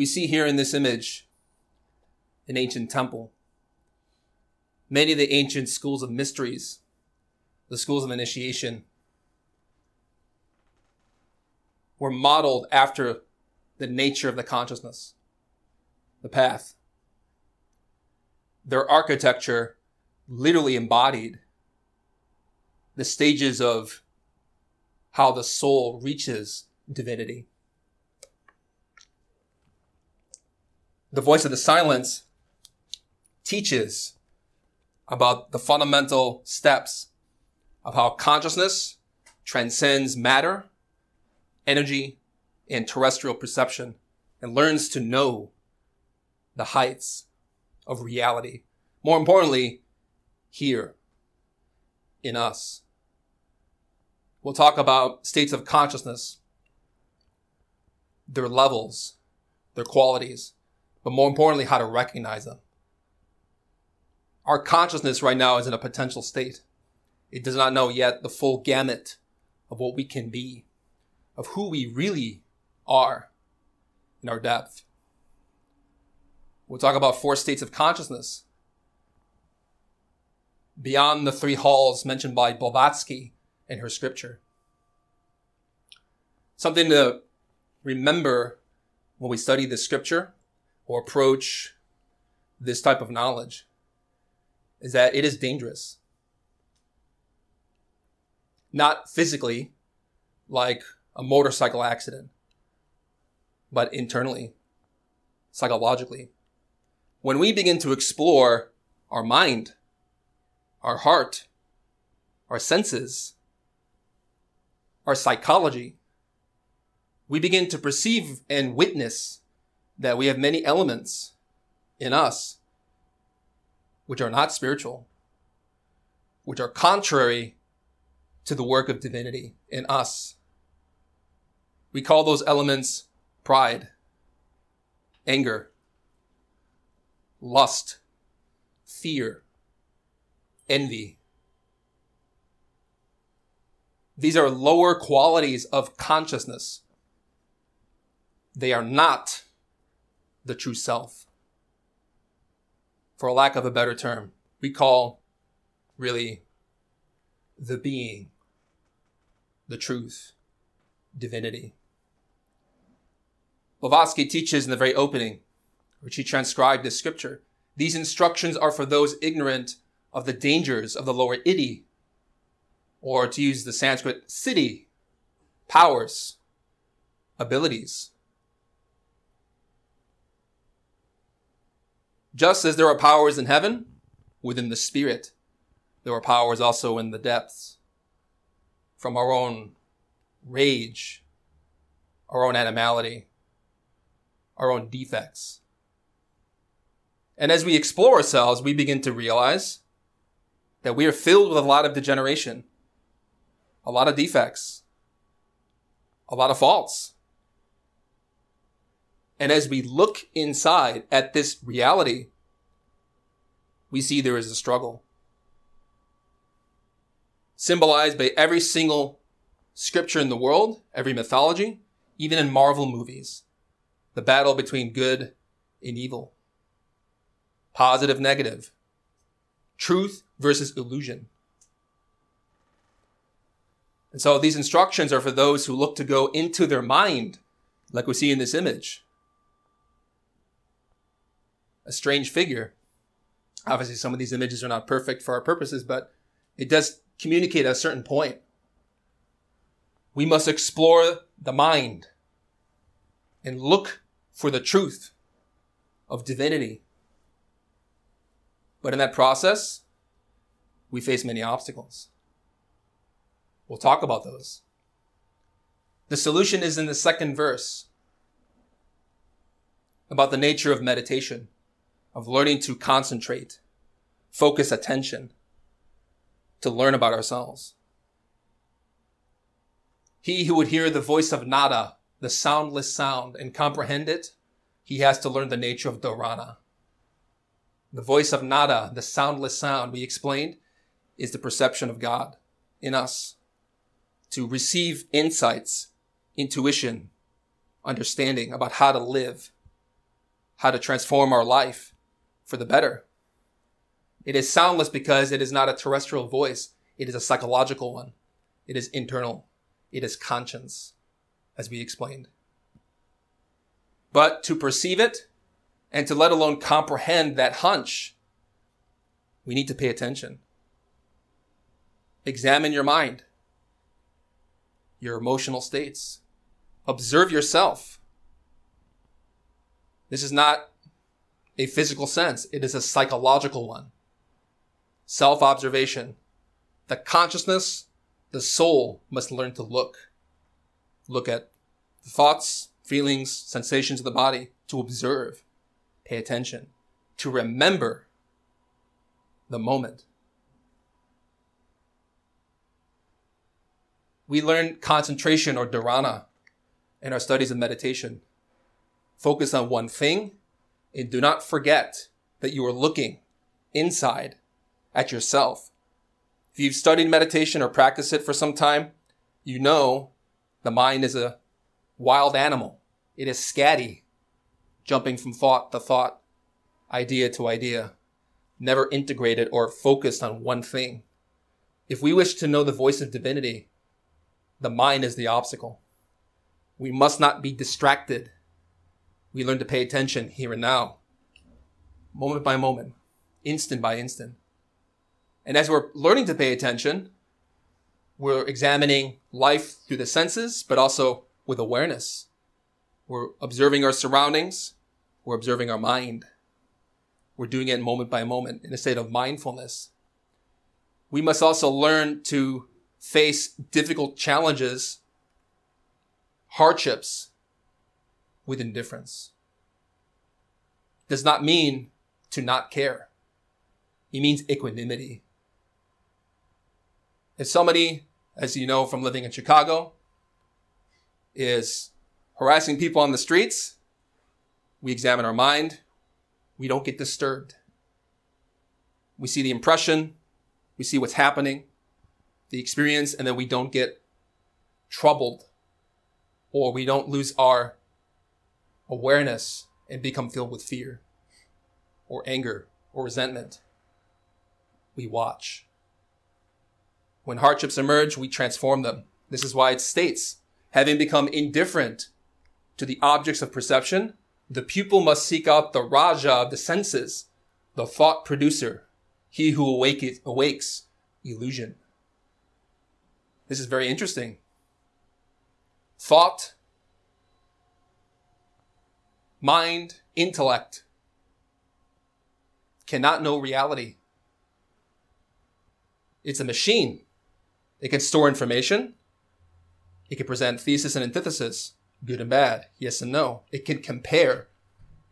We see here in this image an ancient temple. Many of the ancient schools of mysteries, the schools of initiation, were modeled after the nature of the consciousness, the path. Their architecture literally embodied the stages of how the soul reaches divinity. The voice of the silence teaches about the fundamental steps of how consciousness transcends matter, energy, and terrestrial perception and learns to know the heights of reality. More importantly, here in us. We'll talk about states of consciousness, their levels, their qualities, but more importantly, how to recognize them. Our consciousness right now is in a potential state. It does not know yet the full gamut of what we can be, of who we really are in our depth. We'll talk about four states of consciousness beyond the three halls mentioned by Blavatsky in her scripture. Something to remember when we study this scripture or approach this type of knowledge is that it is dangerous. Not physically, like a motorcycle accident, but internally, psychologically. When we begin to explore our mind, our heart, our senses, our psychology, we begin to perceive and witness that we have many elements in us which are not spiritual, which are contrary to the work of divinity in us. We call those elements pride, anger, lust, fear, envy. These are lower qualities of consciousness. They are not the true self. For a lack of a better term, we call really the being, the truth, divinity. Blavatsky teaches in the very opening, which he transcribed as scripture, these instructions are for those ignorant of the dangers of the lower iddhi, or to use the Sanskrit, siddhi, powers, abilities. Just as there are powers in heaven, within the spirit, there are powers also in the depths. From our own rage, our own animality, our own defects. And as we explore ourselves, we begin to realize that we are filled with a lot of degeneration, a lot of defects, a lot of faults. And as we look inside at this reality, we see there is a struggle. Symbolized by every single scripture in the world, every mythology, even in Marvel movies. The battle between good and evil. Positive, negative. Truth versus illusion. And so these instructions are for those who look to go into their mind, like we see in this image. A strange figure. Obviously, some of these images are not perfect for our purposes, but it does communicate at a certain point. We must explore the mind and look for the truth of divinity. But in that process, we face many obstacles. We'll talk about those. The solution is in the second verse about the nature of meditation, of learning to concentrate, focus attention, to learn about ourselves. He who would hear the voice of nada, the soundless sound, and comprehend it, he has to learn the nature of dharana. The voice of nada, the soundless sound, we explained, is the perception of God in us to receive insights, intuition, understanding about how to live, how to transform our life for the better. It is soundless because it is not a terrestrial voice. It is a psychological one. It is internal. It is conscience, as we explained. But to perceive it and to let alone comprehend that hunch, we need to pay attention. Examine your mind your emotional states. Observe yourself. This is not a physical sense. It is a psychological one. Self observation. The consciousness, the soul must learn to look. Look at the thoughts, feelings, sensations of the body, to observe, pay attention, to remember the moment. We learn concentration or dharana in our studies of meditation. Focus on one thing and do not forget that you are looking inside at yourself. If you've studied meditation or practiced it for some time, you know the mind is a wild animal. It is scatty, jumping from thought to thought, idea to idea, never integrated or focused on one thing. If we wish to know the voice of divinity, the mind is the obstacle. We must not be distracted. We learn to pay attention here and now, moment by moment, instant by instant. And as we're learning to pay attention, we're examining life through the senses, but also with awareness. We're observing our surroundings. We're observing our mind. We're doing it moment by moment in a state of mindfulness. We must also learn to face difficult challenges, hardships with indifference. Does not mean to not care. It means equanimity. If somebody, as you know from living in Chicago, is harassing people on the streets, we examine our mind. We don't get disturbed. We see the impression. We see what's happening the experience and then we don't get troubled or we don't lose our awareness and become filled with fear or anger or resentment. We watch. When hardships emerge, we transform them. This is why it states, having become indifferent to the objects of perception, the pupil must seek out the Raja of the senses, the thought producer, he who awake, awakes illusion. This is very interesting. Thought, mind, intellect cannot know reality. It's a machine. It can store information. It can present thesis and antithesis, good and bad, yes and no. It can compare.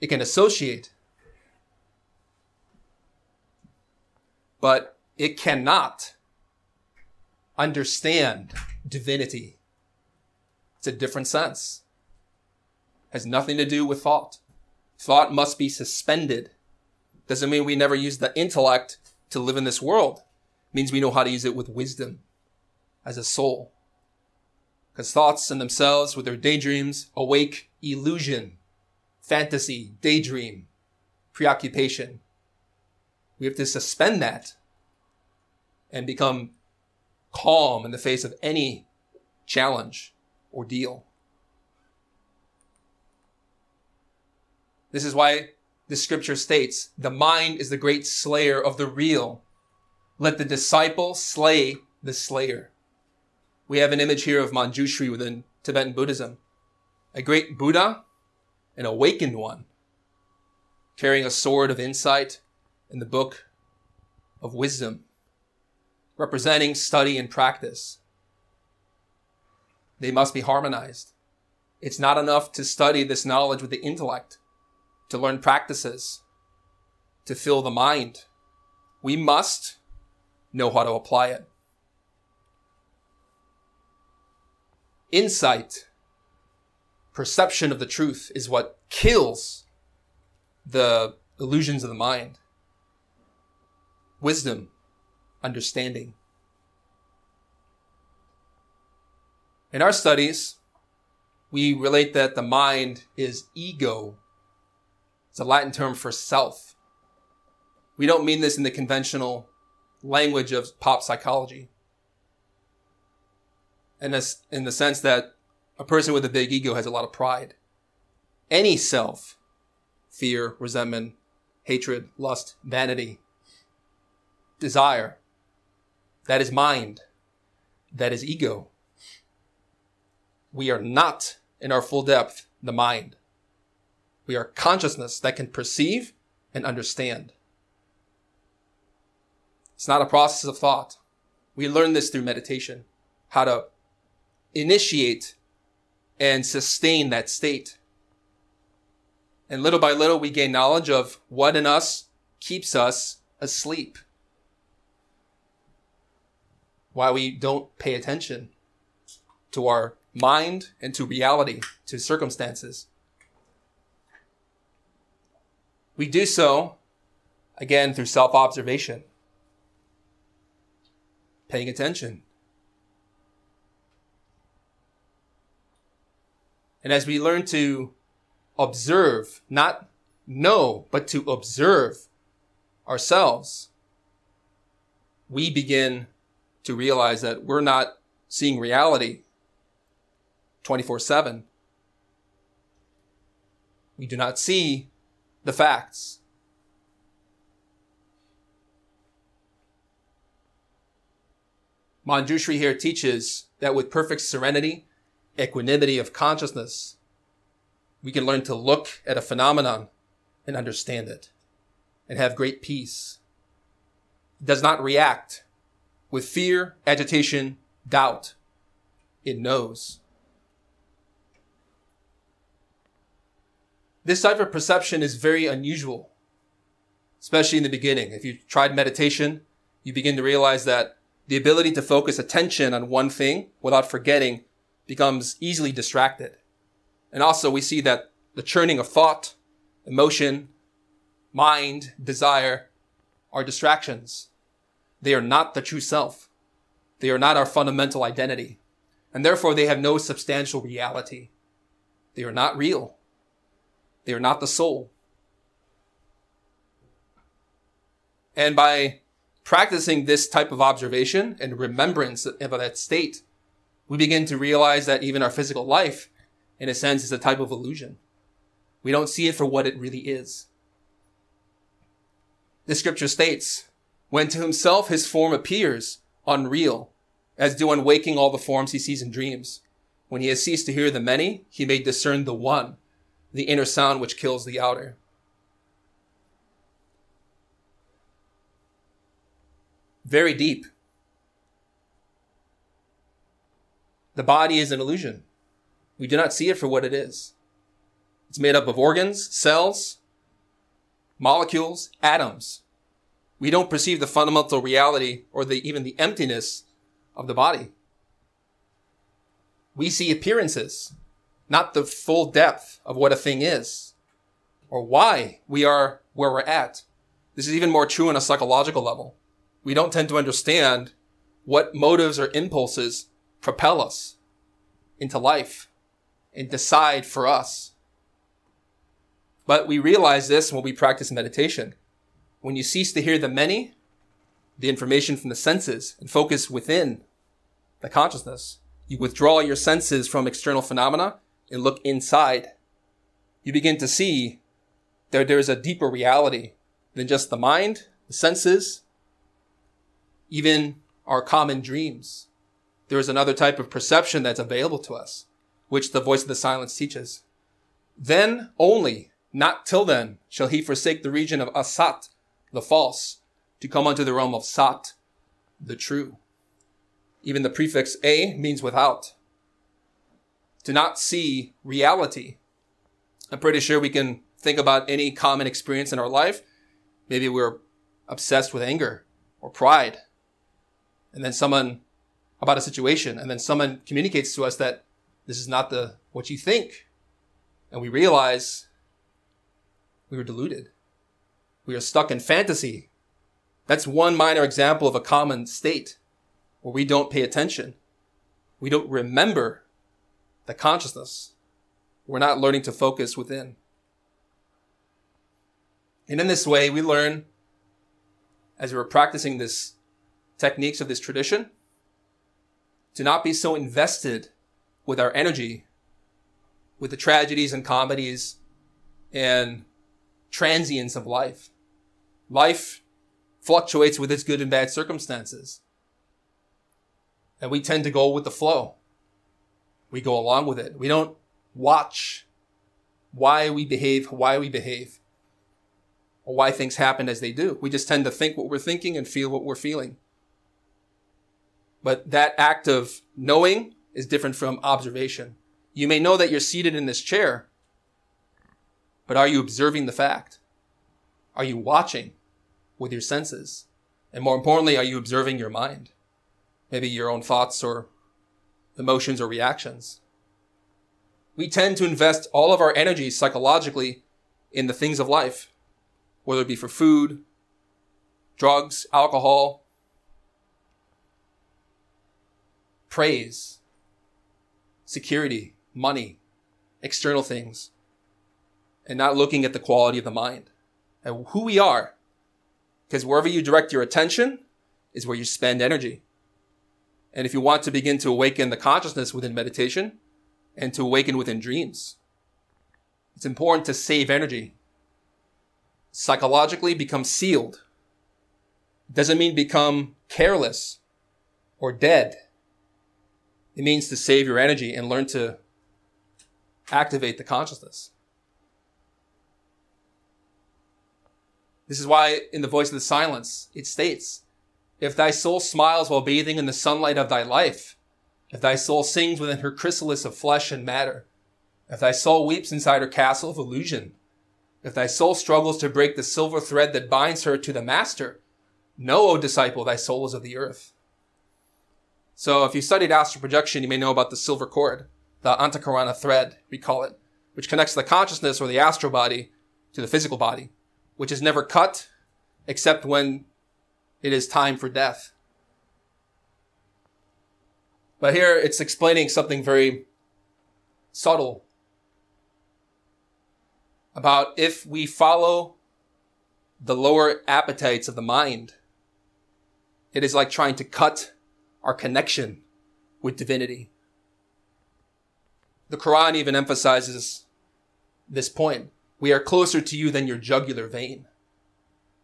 It can associate. But it cannot understand divinity. It's a different sense. Has nothing to do with thought. Thought must be suspended. Doesn't mean we never use the intellect to live in this world. It means we know how to use it with wisdom as a soul. Because thoughts in themselves, with their daydreams, awake illusion, fantasy, daydream, preoccupation. We have to suspend that and become calm in the face of any challenge or deal. This is why the scripture states, the mind is the great slayer of the real. Let the disciple slay the slayer. We have an image here of Manjushri within Tibetan Buddhism. A great Buddha, an awakened one, carrying a sword of insight and the book of wisdom, representing study and practice. They must be harmonized. It's not enough to study this knowledge with the intellect to learn practices, to fill the mind. We must know how to apply it. Insight, perception of the truth is what kills the illusions of the mind. Wisdom, understanding. In our studies, we relate that the mind is ego it's a Latin term for self. We don't mean this in the conventional language of pop psychology. In, this, in the sense that a person with a big ego has a lot of pride. Any self, fear, resentment, hatred, lust, vanity, desire, that is mind, that is ego. We are not in our full depth the mind. We are consciousness that can perceive and understand. It's not a process of thought. We learn this through meditation, how to initiate and sustain that state. And little by little, we gain knowledge of what in us keeps us asleep. Why we don't pay attention to our mind and to reality, to circumstances. We do so, again, through self observation, paying attention. And as we learn to observe, not know, but to observe ourselves, we begin to realize that we're not seeing reality 24 7. We do not see the facts. Manjushri here teaches that with perfect serenity, equanimity of consciousness, we can learn to look at a phenomenon and understand it and have great peace. It does not react with fear, agitation, doubt. It knows. This type of perception is very unusual, especially in the beginning. If you tried meditation, you begin to realize that the ability to focus attention on one thing without forgetting becomes easily distracted. And also we see that the churning of thought, emotion, mind, desire are distractions. They are not the true self. They are not our fundamental identity. And therefore they have no substantial reality. They are not real. They are not the soul. And by practicing this type of observation and remembrance of that state, we begin to realize that even our physical life, in a sense, is a type of illusion. We don't see it for what it really is. The scripture states, when to himself his form appears unreal, as do on waking all the forms he sees in dreams. When he has ceased to hear the many, he may discern the one, the inner sound which kills the outer. Very deep. The body is an illusion. We do not see it for what it is. It's made up of organs, cells, molecules, atoms. We don't perceive the fundamental reality or the, even the emptiness of the body. We see appearances not the full depth of what a thing is or why we are where we're at. This is even more true on a psychological level. We don't tend to understand what motives or impulses propel us into life and decide for us. But we realize this when we practice meditation. When you cease to hear the many, the information from the senses, and focus within the consciousness, you withdraw your senses from external phenomena and look inside. You begin to see that there is a deeper reality than just the mind, the senses, even our common dreams. There is another type of perception that's available to us, which the voice of the silence teaches. Then only, not till then, shall he forsake the region of Asat, the false, to come unto the realm of Sat, the true. Even the prefix a means without. To not see reality. I'm pretty sure we can think about any common experience in our life. Maybe we're obsessed with anger or pride and then someone about a situation, and then someone communicates to us that this is not the what you think, and we realize we were deluded. We are stuck in fantasy. That's one minor example of a common state where we don't pay attention. We don't remember the consciousness. We're not learning to focus within. And in this way, we learn as we're practicing this techniques of this tradition to not be so invested with our energy with the tragedies and comedies and transience of life. Life fluctuates with its good and bad circumstances. And we tend to go with the flow. We go along with it. We don't watch why we behave, why we behave, or why things happen as they do. We just tend to think what we're thinking and feel what we're feeling. But that act of knowing is different from observation. You may know that you're seated in this chair, but are you observing the fact? Are you watching with your senses? And more importantly, are you observing your mind? Maybe your own thoughts or emotions or reactions. We tend to invest all of our energy psychologically in the things of life, whether it be for food, drugs, alcohol, praise, security, money, external things, and not looking at the quality of the mind and who we are. Because wherever you direct your attention is where you spend energy. And if you want to begin to awaken the consciousness within meditation and to awaken within dreams, it's important to save energy. Psychologically become sealed. Doesn't mean become careless or dead. It means to save your energy and learn to activate the consciousness. This is why in the voice of the silence, it states, if thy soul smiles while bathing in the sunlight of thy life, if thy soul sings within her chrysalis of flesh and matter, if thy soul weeps inside her castle of illusion, if thy soul struggles to break the silver thread that binds her to the master, know, O disciple, thy soul is of the earth. So if you studied astral projection, you may know about the silver cord, the antakarana thread, we call it, which connects the consciousness or the astral body to the physical body, which is never cut except when it is time for death. But here it's explaining something very subtle about if we follow the lower appetites of the mind, it is like trying to cut our connection with divinity. The Quran even emphasizes this point. We are closer to you than your jugular vein.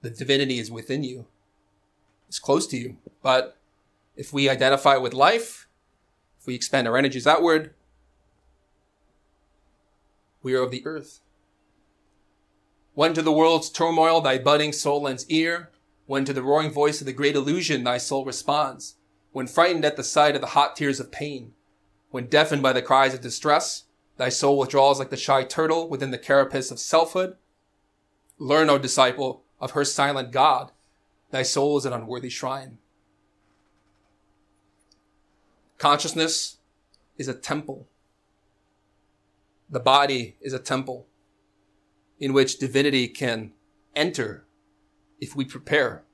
The divinity is within you. It's close to you. But if we identify with life, if we expand our energies outward, we are of the earth. When to the world's turmoil thy budding soul lends ear, when to the roaring voice of the great illusion thy soul responds, when frightened at the sight of the hot tears of pain, when deafened by the cries of distress, thy soul withdraws like the shy turtle within the carapace of selfhood. Learn, O disciple, of her silent God. Thy soul is an unworthy shrine. Consciousness is a temple. the body is a temple in which divinity can enter if we prepare,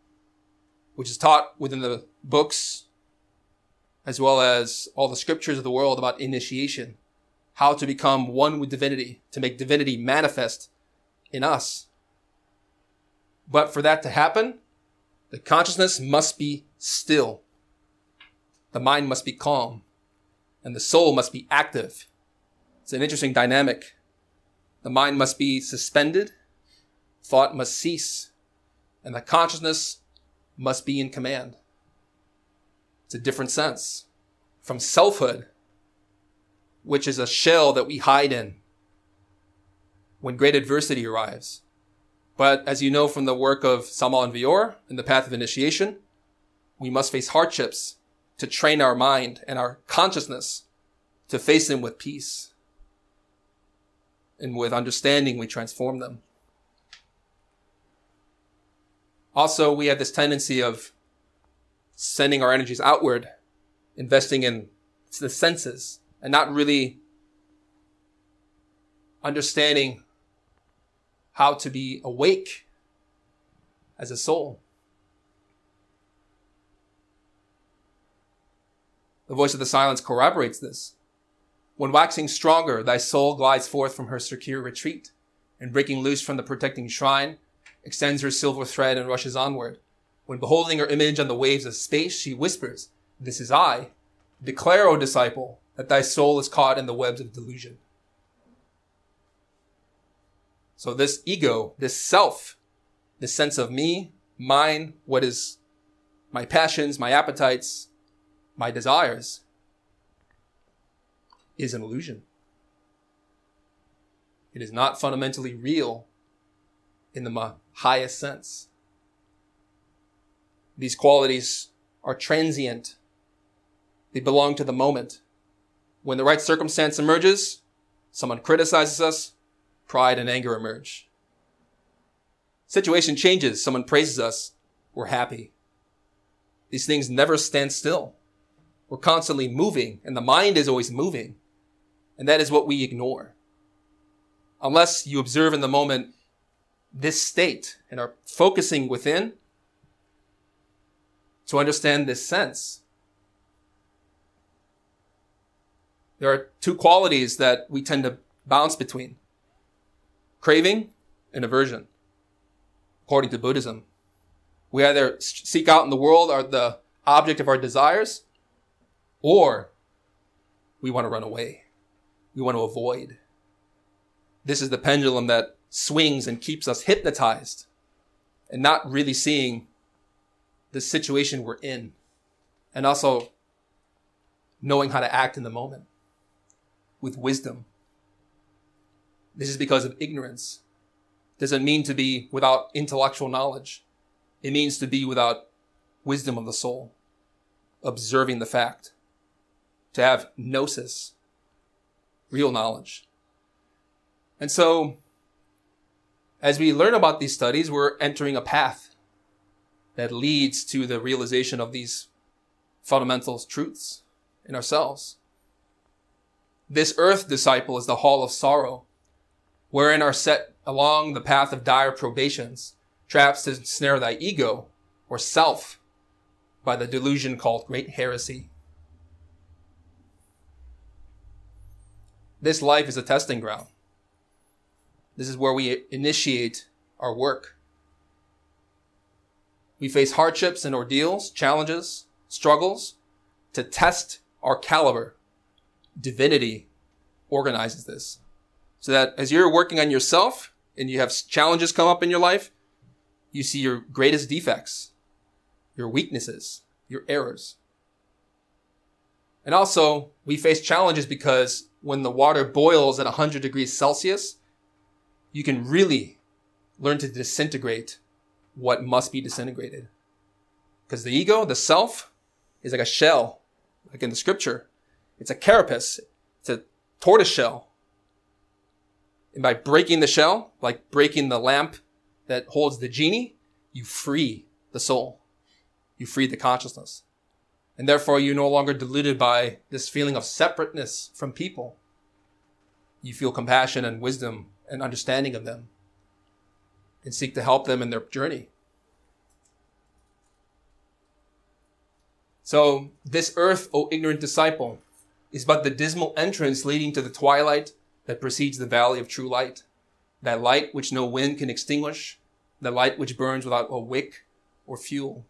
which is taught within the books as well as all the scriptures of the world about initiation, how to become one with divinity, to make divinity manifest in us. But for that to happen, the consciousness must be still. The mind must be calm and the soul must be active. It's an interesting dynamic. The mind must be suspended, thought must cease, and the consciousness must be in command. It's a different sense from selfhood, which is a shell that we hide in when great adversity arrives. But as you know from the work of Samael Aun in the path of initiation, we must face hardships to train our mind and our consciousness to face them with peace. And with understanding, we transform them. Also, we have this tendency of sending our energies outward, investing in the senses, and not really understanding how to be awake as a soul. The voice of the silence corroborates this. When waxing stronger, thy soul glides forth from her secure retreat, and breaking loose from the protecting shrine, extends her silver thread and rushes onward. When beholding her image on the waves of space, she whispers, This is I. Declare, O disciple, that thy soul is caught in the webs of delusion. So this ego, this self, this sense of me, mine, what is my passions, my appetites, my desires, is an illusion. It is not fundamentally real in the highest sense. These qualities are transient. They belong to the moment. When the right circumstance emerges, someone criticizes us, pride and anger emerge. Situation changes, someone praises us, we're happy. These things never stand still. We're constantly moving, and the mind is always moving. And that is what we ignore. Unless you observe in the moment this state and are focusing within to understand this sense. There are two qualities that we tend to bounce between craving and aversion, according to Buddhism. We either seek out in the world are the object of our desires, or we want to run away. We want to avoid. This is the pendulum that swings and keeps us hypnotized and not really seeing the situation we're in and also knowing how to act in the moment with wisdom. This is because of ignorance. It Doesn't mean to be without intellectual knowledge. It means to be without wisdom of the soul, observing the fact to have gnosis, real knowledge. And so, as we learn about these studies, we're entering a path that leads to the realization of these fundamental truths in ourselves. This earth disciple is the hall of sorrow, wherein are set along the path of dire probations, traps to snare thy ego or self by the delusion called great heresy. This life is a testing ground. This is where we initiate our work. We face hardships and ordeals, challenges, struggles to test our caliber. Divinity organizes this so that as you're working on yourself and you have challenges come up in your life, you see your greatest defects, your weaknesses, your errors. And also, we face challenges because when the water boils at 100 degrees Celsius, you can really learn to disintegrate what must be disintegrated. Because the ego, the self, is like a shell, like in the scripture. It's a carapace. It's a tortoise shell. And by breaking the shell, like breaking the lamp that holds the genie, you free the soul. You free the consciousness. And therefore, you're no longer deluded by this feeling of separateness from people. you feel compassion and wisdom and understanding of them and seek to help them in their journey. So, this earth, O ignorant disciple, is but the dismal entrance leading to the twilight that precedes the valley of true light, that light which no wind can extinguish, the light which burns without a wick or fuel.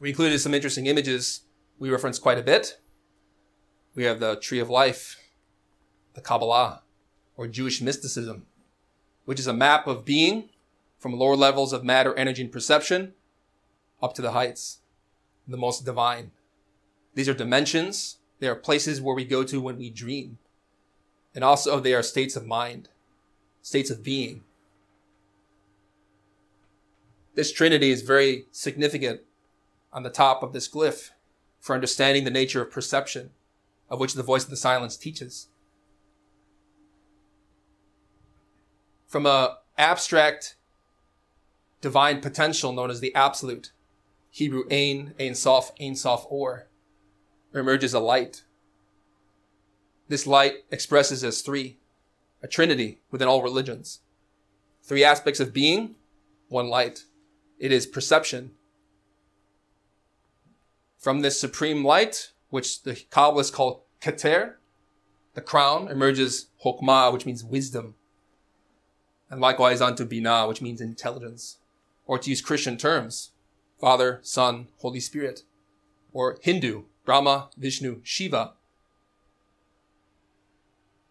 We included some interesting images we reference quite a bit. We have the tree of life, the Kabbalah, or Jewish mysticism, which is a map of being from lower levels of matter, energy, and perception up to the heights, the most divine. These are dimensions. They are places where we go to when we dream. And also they are states of mind, states of being. This trinity is very significant on the top of this glyph for understanding the nature of perception, of which the voice of the silence teaches. From a abstract divine potential known as the absolute, Hebrew Ein, Ein Sof, Ein Sof Or, emerges a light. This light expresses as three, a trinity within all religions. Three aspects of being, one light. It is perception. From this supreme light, which the Kabbalists call Keter, the crown, emerges Chokmah, which means wisdom. And likewise unto Binah, which means intelligence or to use Christian terms, Father, Son, Holy Spirit, or Hindu, Brahma, Vishnu, Shiva.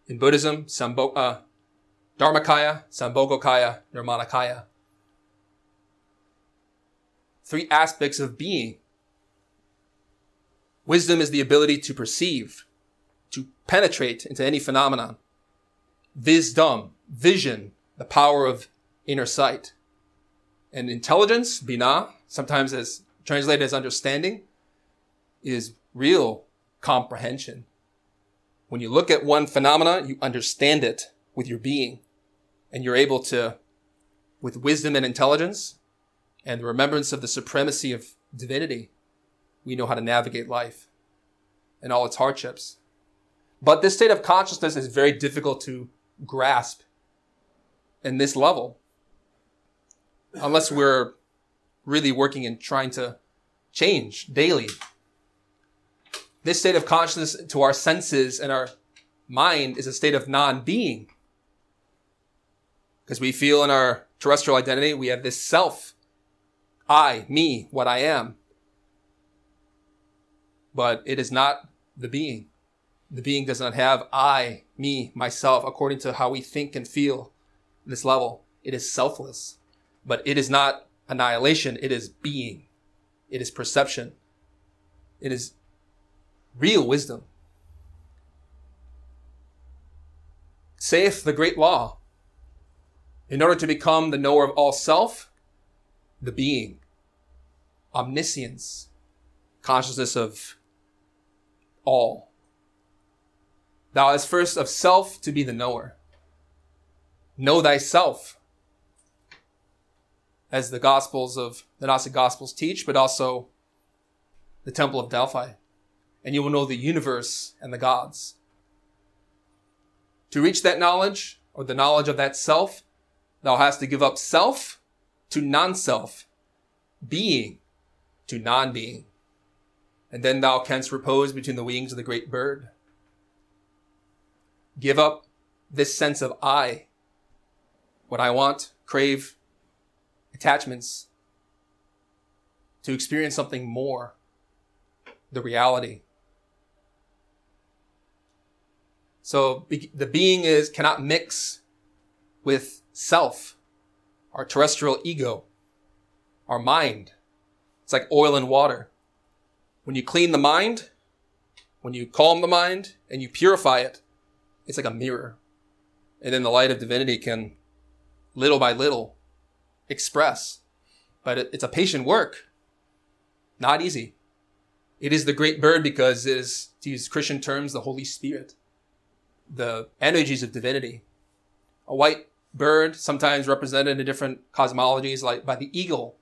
In Buddhism, Sambo- uh, Dharmakaya, Sambhogakaya, Nirmanakaya. Three aspects of being. Wisdom is the ability to perceive, to penetrate into any phenomenon. Wisdom, vision, the power of inner sight. And intelligence, Binah, sometimes as translated as understanding, is real comprehension. When you look at one phenomena, you understand it with your being, and you're able to, with wisdom and intelligence, and the remembrance of the supremacy of divinity, we know how to navigate life and all its hardships. But this state of consciousness is very difficult to grasp in this level unless we're really working and trying to change daily. This state of consciousness to our senses and our mind is a state of non-being. Because we feel in our terrestrial identity, we have this self. I, me, what I am. But it is not the being. The being does not have I, me, myself, according to how we think and feel this level. It is selfless. But it is not annihilation. It is being. It is perception. It is real wisdom. Saith the great law. In order to become the knower of all self, the being, omniscience, consciousness of all. Thou hast first of self to be the knower. Know thyself as the Gospels of the Gnostic Gospels teach, but also the Temple of Delphi. And you will know the universe and the gods. To reach that knowledge, or the knowledge of that self, thou hast to give up self to non-self, being to non-being. And then thou canst repose between the wings of the great bird. Give up this sense of I, what I want, crave, attachments to experience something more, the reality. So be- the being is cannot mix with self, our terrestrial ego, our mind. It's like oil and water. When you clean the mind, when you calm the mind and you purify it, it's like a mirror. And then the light of divinity can, little by little, express. But it, it's a patient work. Not easy. It is the great bird because it is, to use Christian terms, the Holy Spirit, the energies of divinity. A white bird, sometimes represented in different cosmologies, like by the eagle.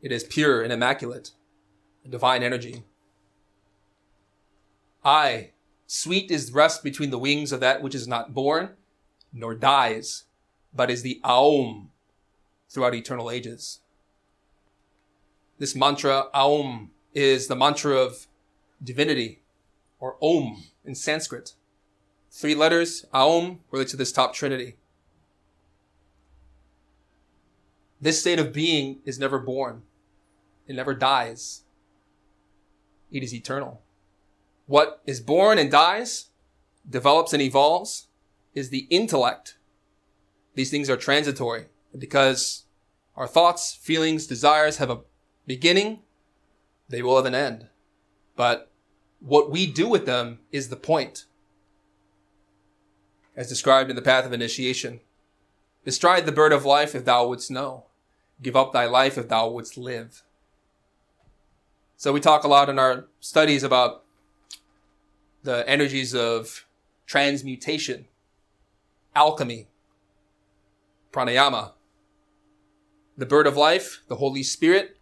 It is pure and immaculate, a divine energy. I, Sweet is rest between the wings of that which is not born, nor dies, but is the Aum throughout eternal ages. This mantra, Aum, is the mantra of divinity, or Om in Sanskrit. Three letters, Aum, relate to this top trinity. This state of being is never born. It never dies. It is eternal. What is born and dies, develops and evolves, is the intellect. These things are transitory because our thoughts, feelings, desires have a beginning, they will have an end. But what we do with them is the point. As described in the path of initiation. Bestride the bird of life if thou wouldst know. Give up thy life if thou wouldst live. So we talk a lot in our studies about the energies of transmutation, alchemy, pranayama. The bird of life, the Holy Spirit,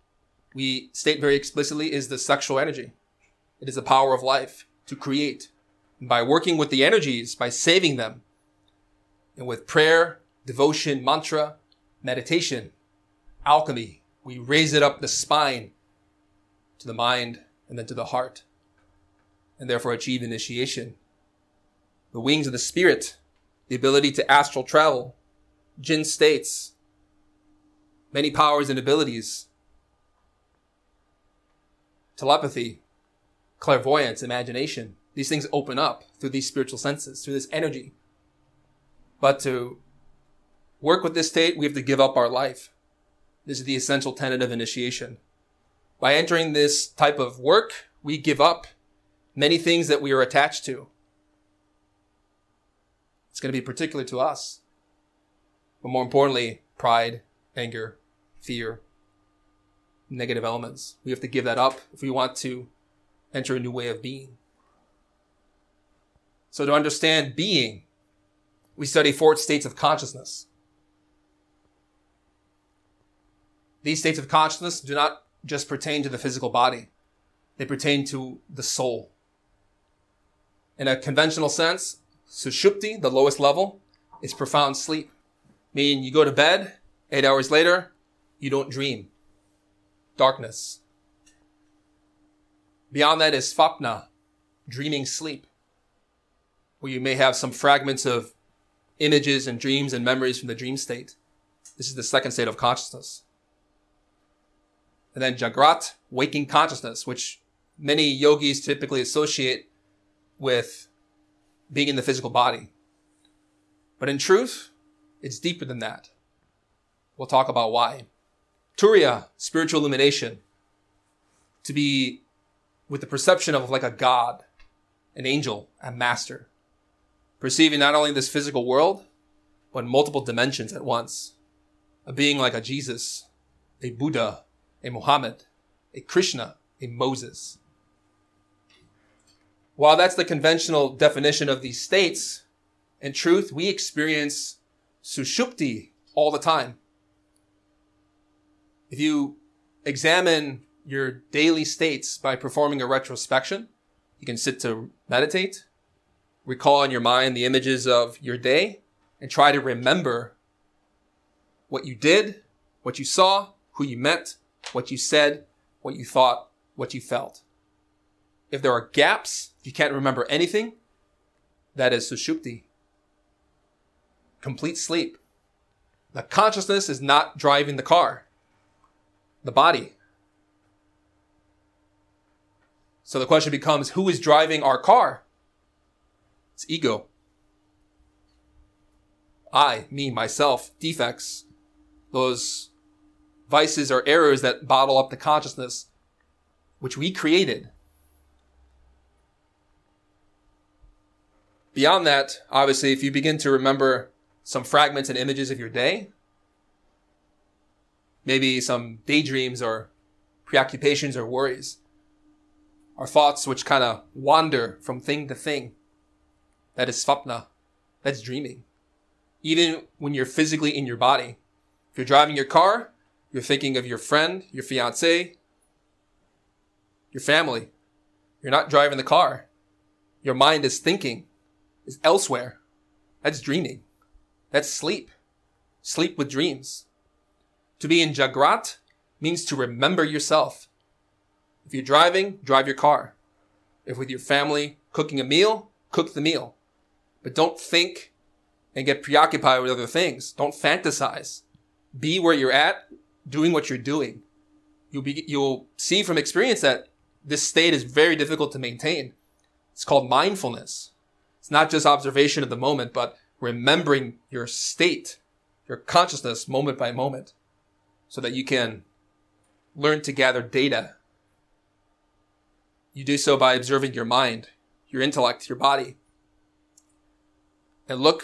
we state very explicitly is the sexual energy. It is the power of life to create. By working with the energies, by saving them, and with prayer, devotion, mantra, meditation, alchemy, we raise it up the spine to the mind and then to the heart, and therefore achieve initiation. The wings of the spirit, the ability to astral travel, jinn states, many powers and abilities, telepathy, clairvoyance, imagination. These things open up through these spiritual senses, through this energy. But to work with this state, we have to give up our life. This is the essential tenet of initiation. By entering this type of work, we give up many things that we are attached to. It's going to be particular to us. But more importantly, pride, anger, fear, negative elements. We have to give that up if we want to enter a new way of being. So to understand being, we study four states of consciousness. These states of consciousness do not just pertain to the physical body. They pertain to the soul. In a conventional sense, sushupti, the lowest level, is profound sleep. Meaning you go to bed, eight hours later, you don't dream. Darkness. Beyond that is svapna, dreaming sleep, where you may have some fragments of images and dreams and memories from the dream state. This is the second state of consciousness. And then Jagrat, waking consciousness, which many yogis typically associate with being in the physical body. But in truth, it's deeper than that. We'll talk about why. Turiya, spiritual illumination. To be with the perception of like a god, an angel, a master. Perceiving not only this physical world, but multiple dimensions at once. A being like a Jesus, a Buddha, a Muhammad, a Krishna, a Moses. While that's the conventional definition of these states, in truth, we experience sushupti all the time. If you examine your daily states by performing a retrospection, you can sit to meditate, recall in your mind the images of your day, and try to remember what you did, what you saw, who you met, what you said, what you thought, what you felt. If there are gaps, if you can't remember anything, that is sushupti. Complete sleep. The consciousness is not driving the car, the body. So the question becomes who is driving our car? It's ego. I, me, myself, defects, those vices or errors that bottle up the consciousness which we created. Beyond that, obviously, if you begin to remember some fragments and images of your day, maybe some daydreams or preoccupations or worries, or thoughts which kind of wander from thing to thing, that is svapna, that's dreaming. Even when you're physically in your body. If you're driving your car, you're thinking of your friend, your fiance, your family. You're not driving the car. your mind is thinking is elsewhere. That's dreaming. That's sleep. Sleep with dreams. To be in Jagrat means to remember yourself. If you're driving, drive your car. If with your family cooking a meal, cook the meal. But don't think and get preoccupied with other things. Don't fantasize. Be where you're at, doing what you're doing. You'll be, you'll see from experience that this state is very difficult to maintain. It's called mindfulness. It's not just observation of the moment, but remembering your state, your consciousness moment by moment, so that you can learn to gather data. You do so by observing your mind, your intellect, your body, and look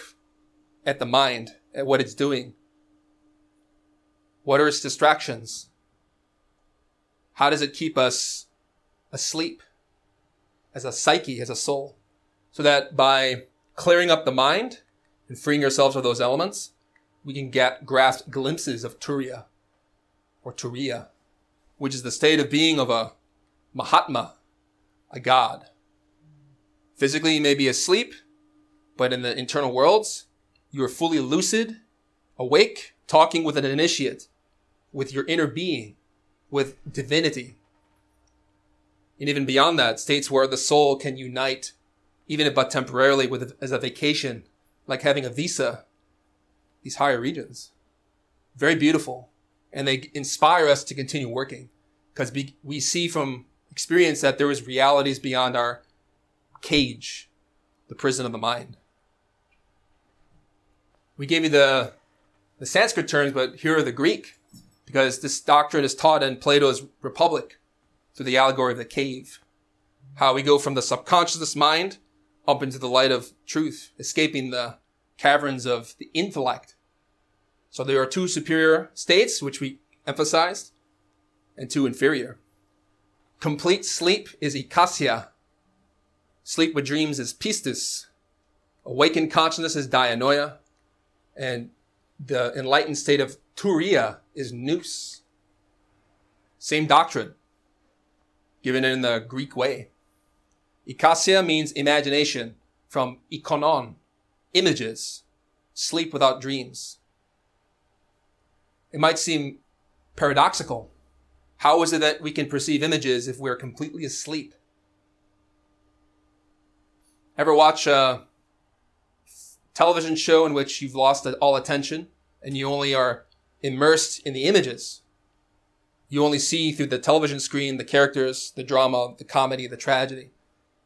at the mind, at what it's doing. What are its distractions? How does it keep us asleep as a psyche, as a soul? So that by clearing up the mind and freeing ourselves of those elements, we can get grasp glimpses of Turiya or Turiya, which is the state of being of a Mahatma, a God. Physically, you may be asleep, but in the internal worlds, you are fully lucid, awake, talking with an initiate, with your inner being, with divinity. And even beyond that, states where the soul can unite, even if but temporarily, with as a vacation, like having a visa, these higher regions. Very beautiful. And they inspire us to continue working because we see from experience that there was realities beyond our cage, the prison of the mind we gave you the, the Sanskrit terms, but here are the Greek, because this doctrine is taught in Plato's Republic through the allegory of the cave. How we go from the subconscious mind up into the light of truth, escaping the caverns of the intellect. So there are two superior states, which we emphasized, and two inferior. Complete sleep is eikasia. Sleep with dreams is pistis. Awakened consciousness is dianoia and the enlightened state of Turiya is nous. Same doctrine, given in the Greek way. Eikasia means imagination, from ikonon, images, sleep without dreams. It might seem paradoxical. How is it that we can perceive images if we're completely asleep? Ever watch a television show in which you've lost all attention and you only are immersed in the images. You only see through the television screen the characters, the drama, the comedy, the tragedy.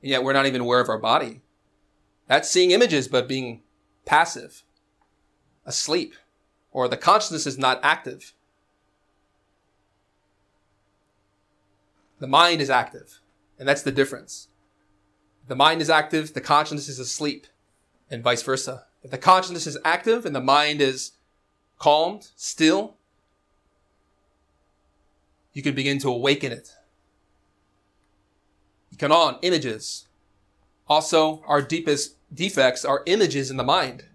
And yet we're not even aware of our body. That's seeing images, but being passive, asleep, or the consciousness is not active. The mind is active, and that's the difference. The mind is active, the consciousness is asleep and vice versa. If the consciousness is active and the mind is calmed, still, you can begin to awaken it. You can on images. Also, our deepest defects are images in the mind.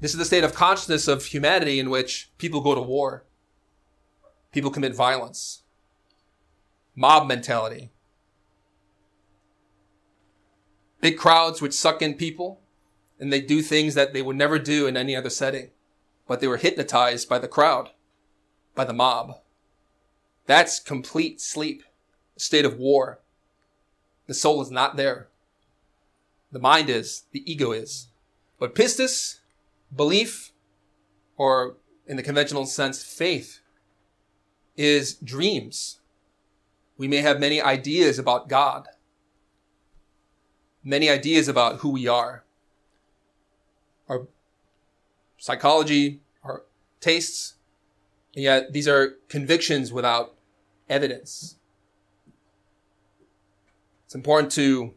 This is the state of consciousness of humanity in which people go to war. People commit violence. Mob mentality big crowds would suck in people and they do things that they would never do in any other setting. But they were hypnotized by the crowd, by the mob. That's complete sleep, state of war. The soul is not there. The mind is, the ego is. But pistis, belief, or in the conventional sense, faith, is dreams. We may have many ideas about God many ideas about who we are. Our psychology, our tastes, and yet these are convictions without evidence. It's important to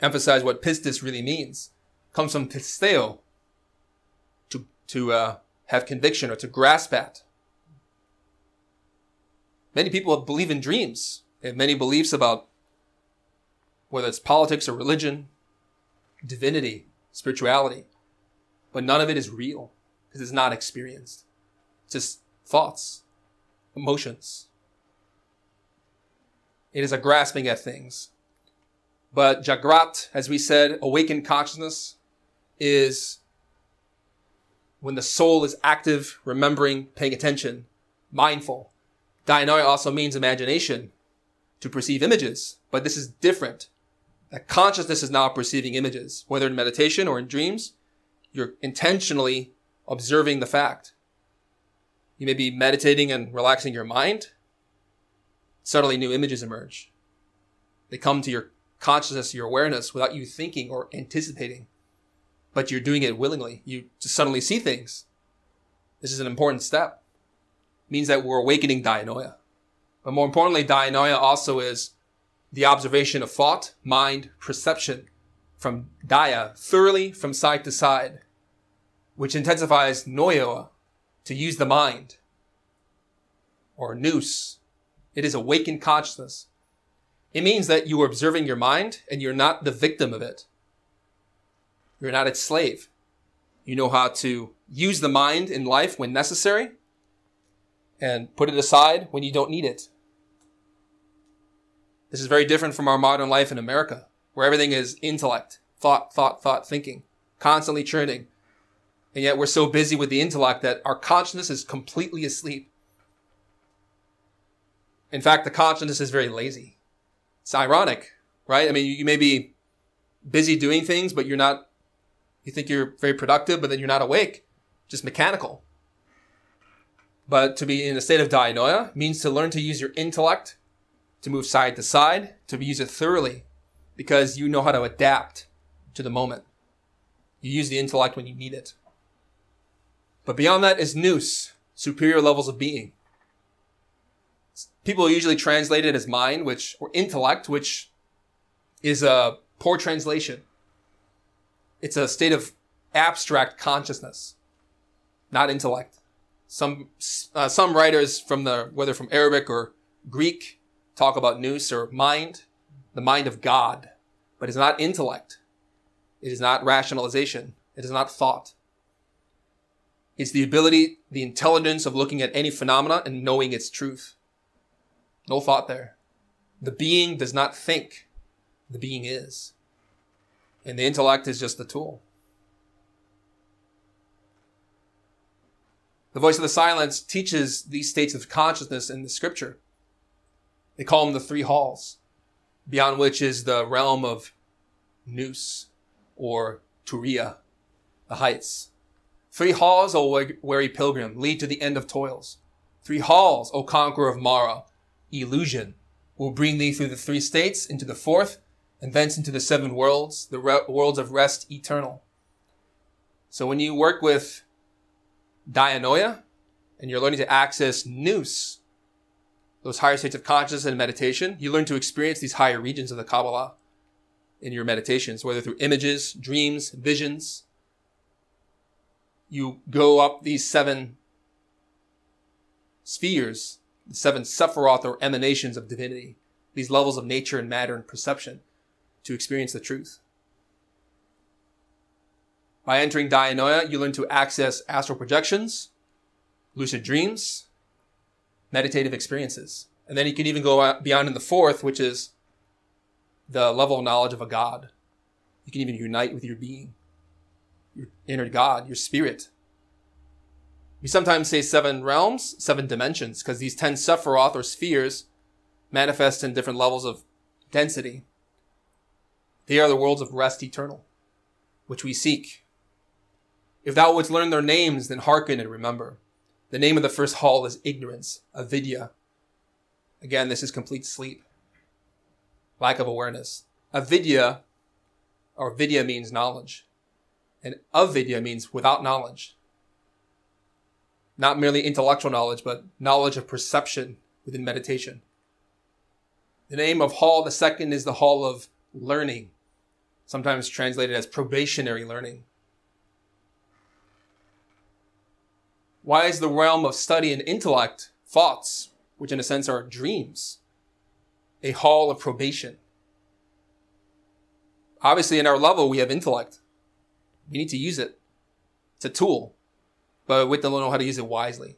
emphasize what pistis really means. It comes from pisteo, to, to uh, have conviction or to grasp at. Many people believe in dreams. They have many beliefs about whether it's politics or religion, divinity, spirituality. But none of it is real because it's not experienced. It's just thoughts, emotions. It is a grasping at things. But Jagrat, as we said, awakened consciousness is when the soul is active, remembering, paying attention, mindful. Dianoia also means imagination, to perceive images, but this is different. That consciousness is now perceiving images, whether in meditation or in dreams. You're intentionally observing the fact. You may be meditating and relaxing your mind. Suddenly new images emerge. They come to your consciousness, your awareness without you thinking or anticipating. But you're doing it willingly. You just suddenly see things. This is an important step. Means that we're awakening Dianoia. But more importantly, Dianoia also is the observation of thought, mind, perception from dia thoroughly from side to side, which intensifies noeo to use the mind or nous. It is awakened consciousness. It means that you are observing your mind and you're not the victim of it. You're not its slave. You know how to use the mind in life when necessary and put it aside when you don't need it. This is very different from our modern life in America, where everything is intellect, thought, thought, thought, thinking, constantly churning. And yet we're so busy with the intellect that our consciousness is completely asleep. In fact, the consciousness is very lazy. It's ironic, right? I mean, you may be busy doing things, but you're not, you think you're very productive, but then you're not awake, just mechanical. But to be in a state of dianoia means to learn to use your intellect to move side to side, to use it thoroughly, because you know how to adapt to the moment. You use the intellect when you need it. But beyond that is nous, superior levels of being. People usually translate it as mind, which, or intellect, which is a poor translation. It's a state of abstract consciousness, not intellect. Some, uh, some writers from the, whether from Arabic or Greek, talk about nous or mind, the mind of God, but it's not intellect. It is not rationalization. It is not thought. It's the ability, the intelligence of looking at any phenomena and knowing its truth. No thought there. The being does not think. The being is. And the intellect is just the tool. The voice of the silence teaches these states of consciousness in the scripture. They call them the three halls, beyond which is the realm of Nous or Turiya, the heights. Three halls, O weary pilgrim, lead to the end of toils. Three halls, O conqueror of Mara, illusion, will bring thee through the three states into the fourth, and thence into the seven worlds, the re- worlds of rest eternal. So when you work with Dianoia, and you're learning to access Nous, those higher states of consciousness and meditation, you learn to experience these higher regions of the Kabbalah in your meditations, whether through images, dreams, visions. You go up these seven spheres, the seven sephiroth or emanations of divinity, these levels of nature and matter and perception to experience the truth. By entering Dianoia, you learn to access astral projections, lucid dreams, meditative experiences. And then you can even go beyond in the fourth, which is the level of knowledge of a God. You can even unite with your being, your inner God, your spirit. We sometimes say seven realms, seven dimensions, because these ten Sephiroth or spheres manifest in different levels of density. They are the worlds of rest eternal, which we seek. If thou wouldst learn their names, then hearken and remember. The name of the first hall is ignorance, avidya. Again, this is complete sleep, lack of awareness. Avidya, or vidya means knowledge, and avidya means without knowledge. Not merely intellectual knowledge, but knowledge of perception within meditation. The name of hall, the second, is the hall of learning, sometimes translated as probationary learning. Why is the realm of study and intellect, thoughts, which in a sense are dreams, a hall of probation? Obviously, in our level, we have intellect. We need to use it. It's a tool, but we don't know how to use it wisely.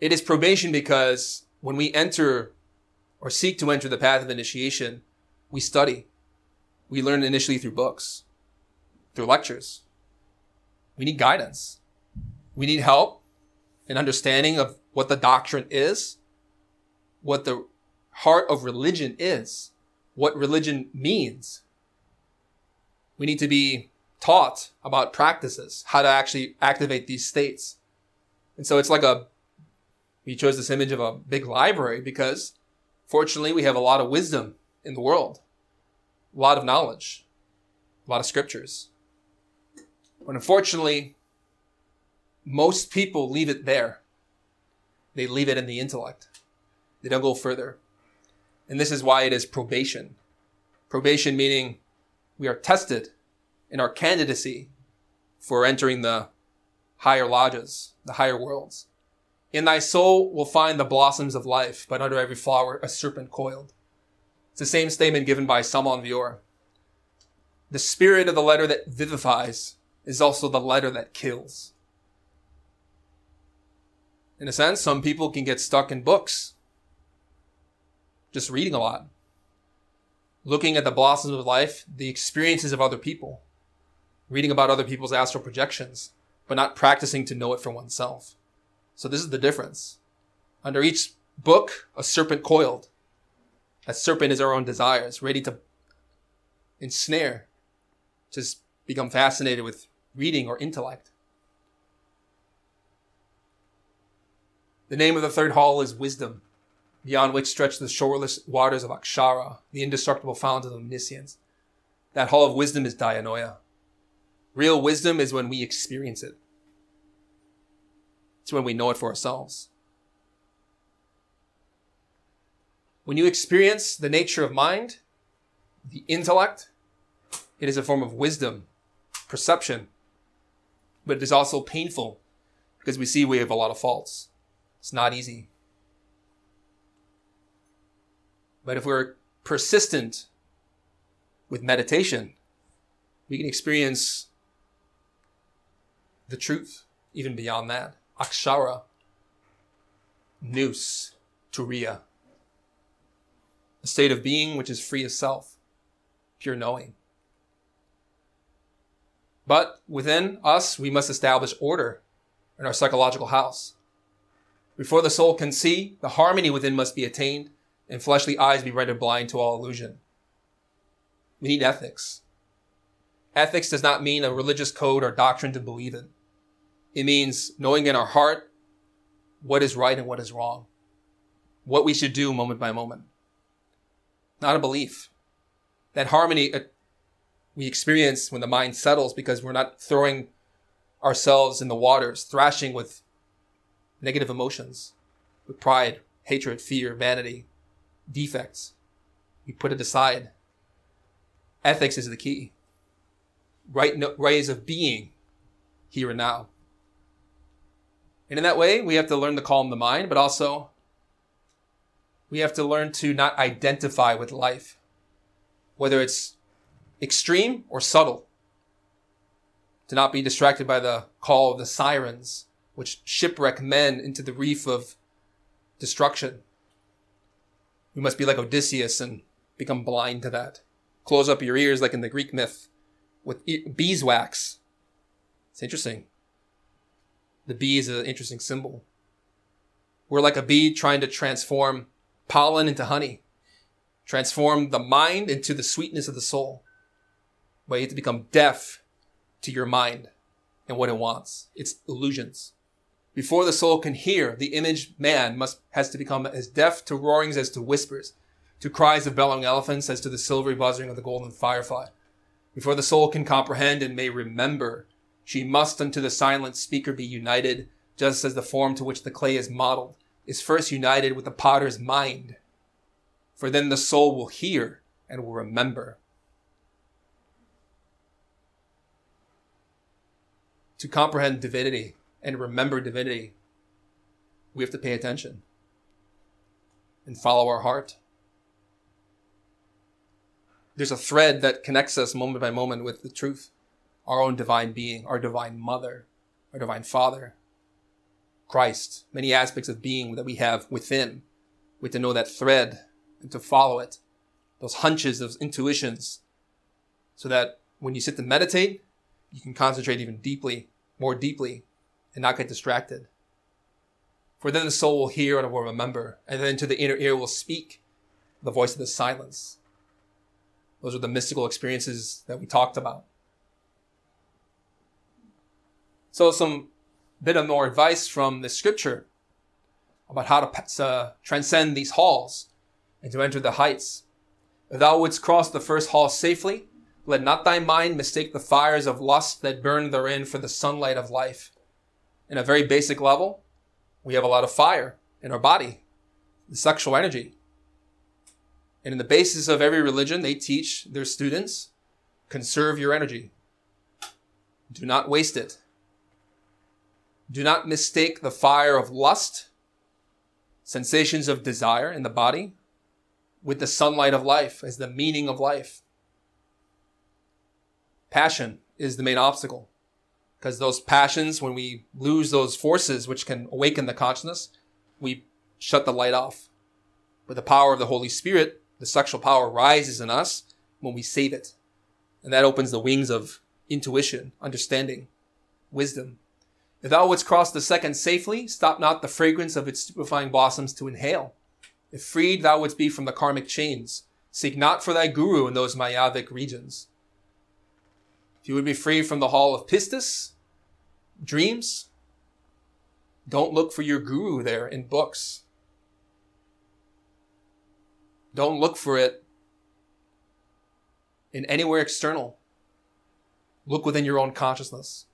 It is probation because when we enter or seek to enter the path of initiation, We study. We learn initially through books, through lectures. We need guidance. We need help in understanding of what the doctrine is, what the heart of religion is, what religion means. We need to be taught about practices, how to actually activate these states. And so it's like a, we chose this image of a big library because fortunately we have a lot of wisdom in the world, a lot of knowledge, a lot of scriptures. But unfortunately, most people leave it there. They leave it in the intellect. They don't go further. And this is why it is probation. Probation meaning we are tested in our candidacy for entering the higher lodges, the higher worlds. In thy soul will find the blossoms of life, but under every flower a serpent coiled. It's the same statement given by Samael Aun Weor. The spirit of the letter that vivifies is also the letter that kills. In a sense, some people can get stuck in books, just reading a lot, looking at the blossoms of life, the experiences of other people, reading about other people's astral projections, but not practicing to know it for oneself. So this is the difference. Under each book, a serpent coiled. That serpent is our own desires, ready to ensnare, just become fascinated with reading or intellect. The name of the third hall is wisdom, beyond which stretch the shoreless waters of Akshara, the indestructible fount of omniscience. That hall of wisdom is Dianoia. Real wisdom is when we experience it. It's when we know it for ourselves. When you experience the nature of mind, the intellect, it is a form of wisdom, perception, but it is also painful because we see we have a lot of faults. It's not easy. But if we're persistent with meditation, we can experience the truth even beyond that. Akshara, nous, turiya. A state of being which is free of self, pure knowing. But within us, we must establish order in our psychological house. Before the soul can see, the harmony within must be attained, and fleshly eyes be rendered blind to all illusion. We need ethics. Ethics does not mean a religious code or doctrine to believe in. It means knowing in our heart what is right and what is wrong, what we should do moment by moment. Not a belief. That harmony uh, we experience when the mind settles because we're not throwing ourselves in the waters, thrashing with negative emotions with pride, hatred, fear, vanity, defects. We put it aside. Ethics is the key. Right ways of being here and now. And in that way, we have to learn to calm the mind, but also we have to learn to not identify with life, whether it's extreme or subtle. To not be distracted by the call of the sirens which shipwreck men into the reef of destruction. We must be like Odysseus and become blind to that. Close up your ears like in the Greek myth with beeswax. It's interesting. The bee is an interesting symbol. We're like a bee trying to transform pollen into honey, transform the mind into the sweetness of the soul. But you have to become deaf to your mind and what it wants. It's illusions. Before the soul can hear, the image man must has to become as deaf to roarings as to whispers, to cries of bellowing elephants as to the silvery buzzing of the golden firefly. Before the soul can comprehend and may remember, she must unto the silent speaker be united, just as the form to which the clay is modeled is first united with the potter's mind. For then the soul will hear and will remember. To comprehend divinity, and remember divinity, we have to pay attention and follow our heart. There's a thread that connects us moment by moment with the truth, our own divine being, our divine mother, our divine father, Christ, many aspects of being that we have within. We have to know that thread and to follow it. those hunches, those intuitions, so that when you sit to meditate, you can concentrate even deeply, more deeply, and not get distracted. For then the soul will hear and will remember, and then to the inner ear will speak the voice of the silence. Those are the mystical experiences that we talked about. So, some bit of more advice from the scripture about how to uh, transcend these halls and to enter the heights. If thou wouldst cross the first hall safely, let not thy mind mistake the fires of lust that burn therein for the sunlight of life. In a very basic level, we have a lot of fire in our body, the sexual energy. And in the basis of every religion, they teach their students conserve your energy. Do not waste it. Do not mistake the fire of lust, sensations of desire in the body, with the sunlight of life as the meaning of life. Passion is the main obstacle because those passions, when we lose those forces which can awaken the consciousness, we shut the light off. With the power of the Holy Spirit, the sexual power rises in us when we save it. And that opens the wings of intuition, understanding, wisdom. If thou wouldst cross the second safely, stop not the fragrance of its stupefying blossoms to inhale. If freed thou wouldst be from the karmic chains, seek not for thy guru in those mayavic regions. You would be free from the hall of pistis, dreams, don't look for your guru there in books. Don't look for it in anywhere external. Look within your own consciousness.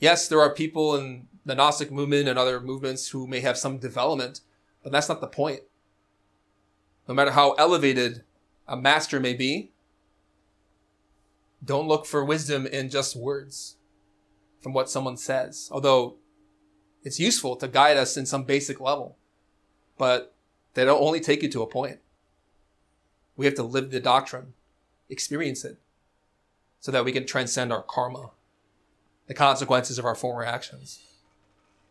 Yes, there are people in the Gnostic movement and other movements who may have some development, but that's not the point. No matter how elevated a master may be, don't look for wisdom in just words from what someone says, although it's useful to guide us in some basic level, but they don't only take you to a point. We have to live the doctrine, experience it, so that we can transcend our karma, the consequences of our former actions.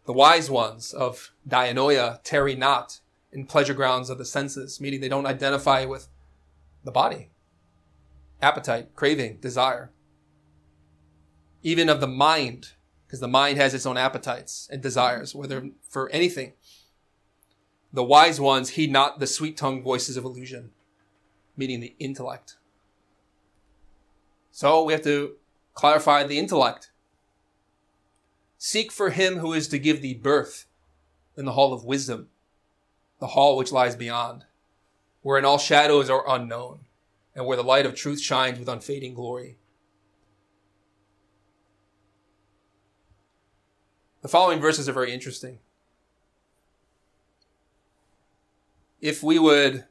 The wise ones of Dianoia tarry not in pleasure grounds of the senses, meaning they don't identify with the body, appetite, craving, desire. Even of the mind, because the mind has its own appetites and desires, whether for anything. The wise ones heed not the sweet tongued voices of illusion, meaning the intellect. So we have to clarify the intellect. Seek for him who is to give thee birth in the hall of wisdom, the hall which lies beyond, wherein all shadows are unknown, and where the light of truth shines with unfading glory. The following verses are very interesting. If we would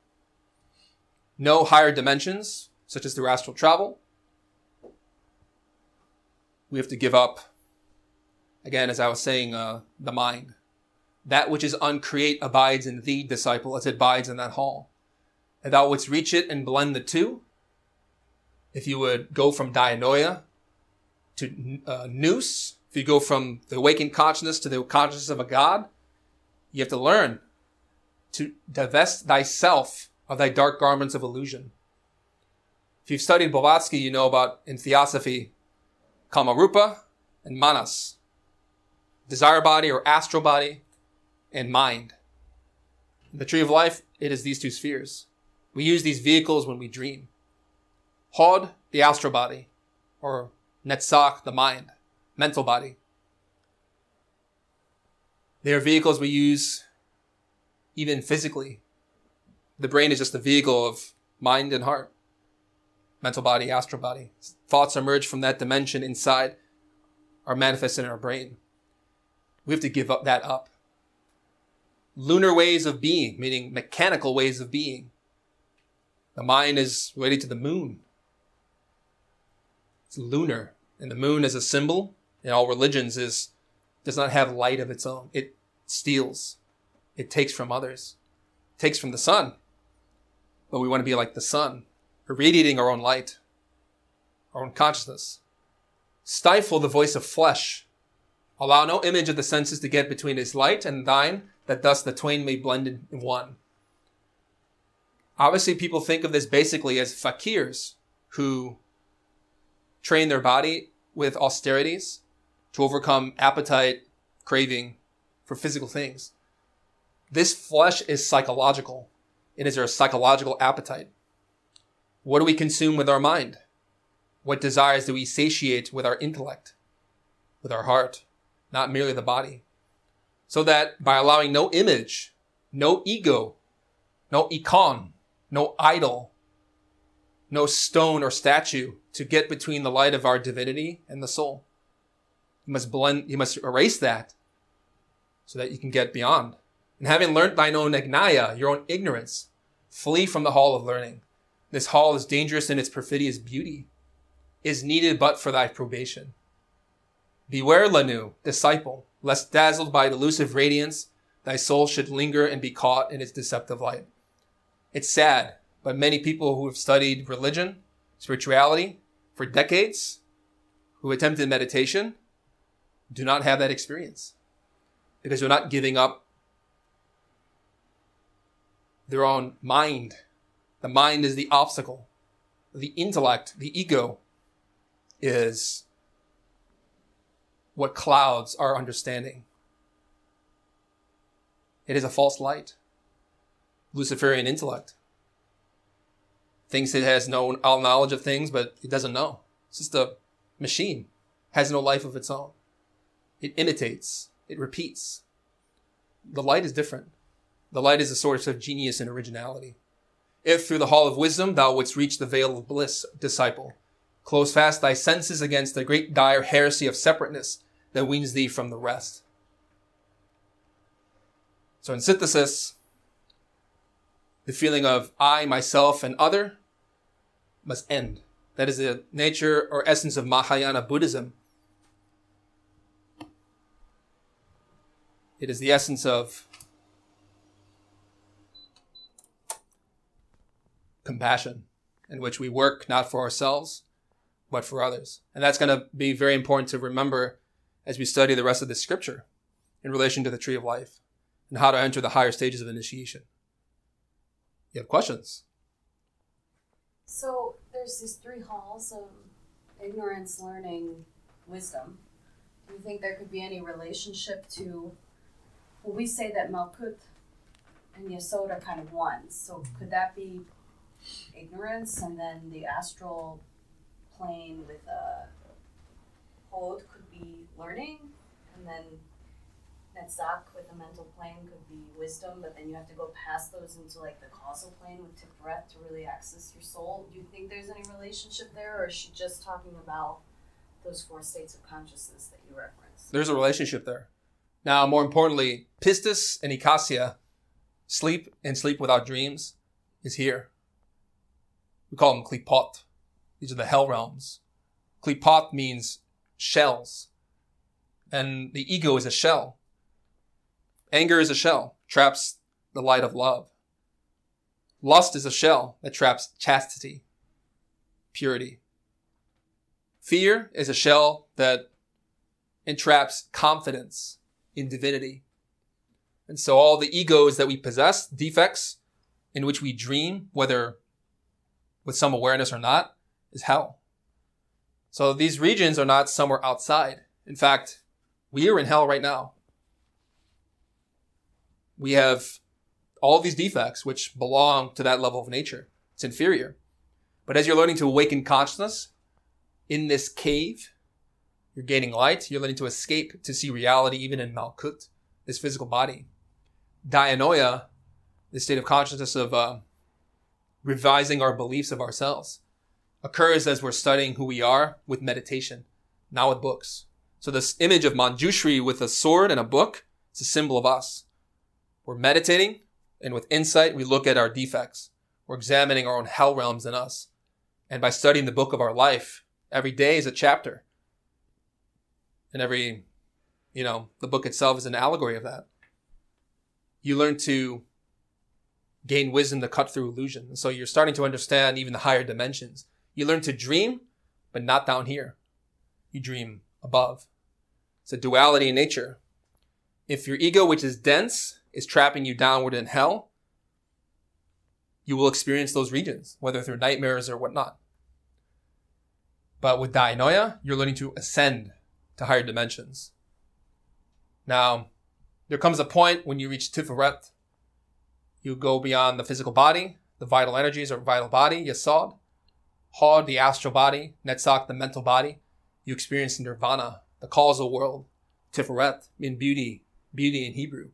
know higher dimensions, such as through astral travel, we have to give up Again, as I was saying, uh, the mind. That which is uncreate abides in thee, disciple, as it abides in that hall. If thou wouldst reach it and blend the two, if you would go from dianoia to uh, nous, if you go from the awakened consciousness to the consciousness of a God, you have to learn to divest thyself of thy dark garments of illusion. If you've studied Blavatsky, you know about in theosophy, Kamarupa and Manas desire body or astral body, and mind. In the tree of life, it is these two spheres. We use these vehicles when we dream. Hod, the astral body, or Netzach, the mind, mental body. They are vehicles we use even physically. The brain is just a vehicle of mind and heart. Mental body, astral body. Thoughts emerge from that dimension inside, are manifested in our brain. We have to give up that up. Lunar ways of being, meaning mechanical ways of being. The mind is related to the moon. It's lunar. And the moon as a symbol in all religions is does not have light of its own. It steals. It takes from others. It takes from the sun. But we want to be like the sun, irradiating our own light, our own consciousness. Stifle the voice of flesh Allow no image of the senses to get between his light and thine, that thus the twain may blend in one. Obviously, people think of this basically as fakirs who train their body with austerities to overcome appetite, craving for physical things. This flesh is psychological. It is our psychological appetite. What do we consume with our mind? What desires do we satiate with our intellect, with our heart, not merely the body? So that by allowing no image, no ego, no icon, no idol, no stone or statue to get between the light of our divinity and the soul. You must blend, you must erase that so that you can get beyond. And having learnt thine own Agnyana, your own ignorance, flee from the hall of learning. This hall is dangerous in its perfidious beauty, is needed but for thy probation. Beware, Lanu, disciple, lest dazzled by delusive radiance, thy soul should linger and be caught in its deceptive light. It's sad, but many people who have studied religion, spirituality for decades, who attempted meditation, do not have that experience because they're not giving up their own mind. The mind is the obstacle. The intellect, the ego, is what clouds our understanding. It is a false light. Luciferian intellect thinks it has no all knowledge of things, but it doesn't know. It's just a machine, has no life of its own. It imitates, it repeats. The light is different. The light is a source of genius and originality. If through the hall of wisdom thou wouldst reach the vale of bliss, disciple, close fast thy senses against the great dire heresy of separateness that weans thee from the rest. So in synthesis, the feeling of I, myself, and other must end. That is the nature or essence of Mahayana Buddhism. It is the essence of compassion, in which we work not for ourselves, but for others. And that's going to be very important to remember as we study the rest of the scripture in relation to the tree of life and how to enter the higher stages of initiation. You have questions? So there's these three halls of ignorance, learning, wisdom. Do you think there could be any relationship to? Well, we say that Malkut and Yesod are kind of one. So could that be ignorance, and then the astral plane with a hold could be learning, and then Netzach with the mental plane could be wisdom, but then you have to go past those into like the causal plane with Tiferet to really access your soul. Do you think there's any relationship there, or is she just talking about those four states of consciousness that you referenced? There's a relationship there. Now, more importantly, pistis and eikasia, sleep and sleep without dreams, is here. We call them klipot. These are the hell realms. Klipot means shells. And the ego is a shell. Anger is a shell, traps the light of love. Lust is a shell that traps chastity, purity. Fear is a shell that entraps confidence in divinity. And so all the egos that we possess, defects in which we dream, whether with some awareness or not, is hell. So these regions are not somewhere outside. In fact, we are in hell right now we have all these defects which belong to that level of nature. It's inferior. But as you're learning to awaken consciousness in this cave, you're gaining light. You're learning to escape to see reality even in Malkut, this physical body. Dianoia, the state of consciousness of uh, revising our beliefs of ourselves, occurs as we're studying who we are with meditation, not with books. So this image of Manjushri with a sword and a book, it's a symbol of us. We're meditating, and with insight, we look at our defects. We're examining our own hell realms in us. And by studying the book of our life, every day is a chapter. And every, you know, the book itself is an allegory of that. You learn to gain wisdom to cut through illusion. And so you're starting to understand even the higher dimensions. You learn to dream, but not down here. You dream above. It's a duality in nature. If your ego, which is dense, is trapping you downward in hell, you will experience those regions, whether through nightmares or whatnot. But with Dianoia, you're learning to ascend to higher dimensions. Now, there comes a point when you reach Tiferet, you go beyond the physical body, the vital energies or vital body, Yesod, Hod, the astral body, Netzach, the mental body. You experience Nirvana, the causal world, Tiferet, in beauty, beauty in Hebrew.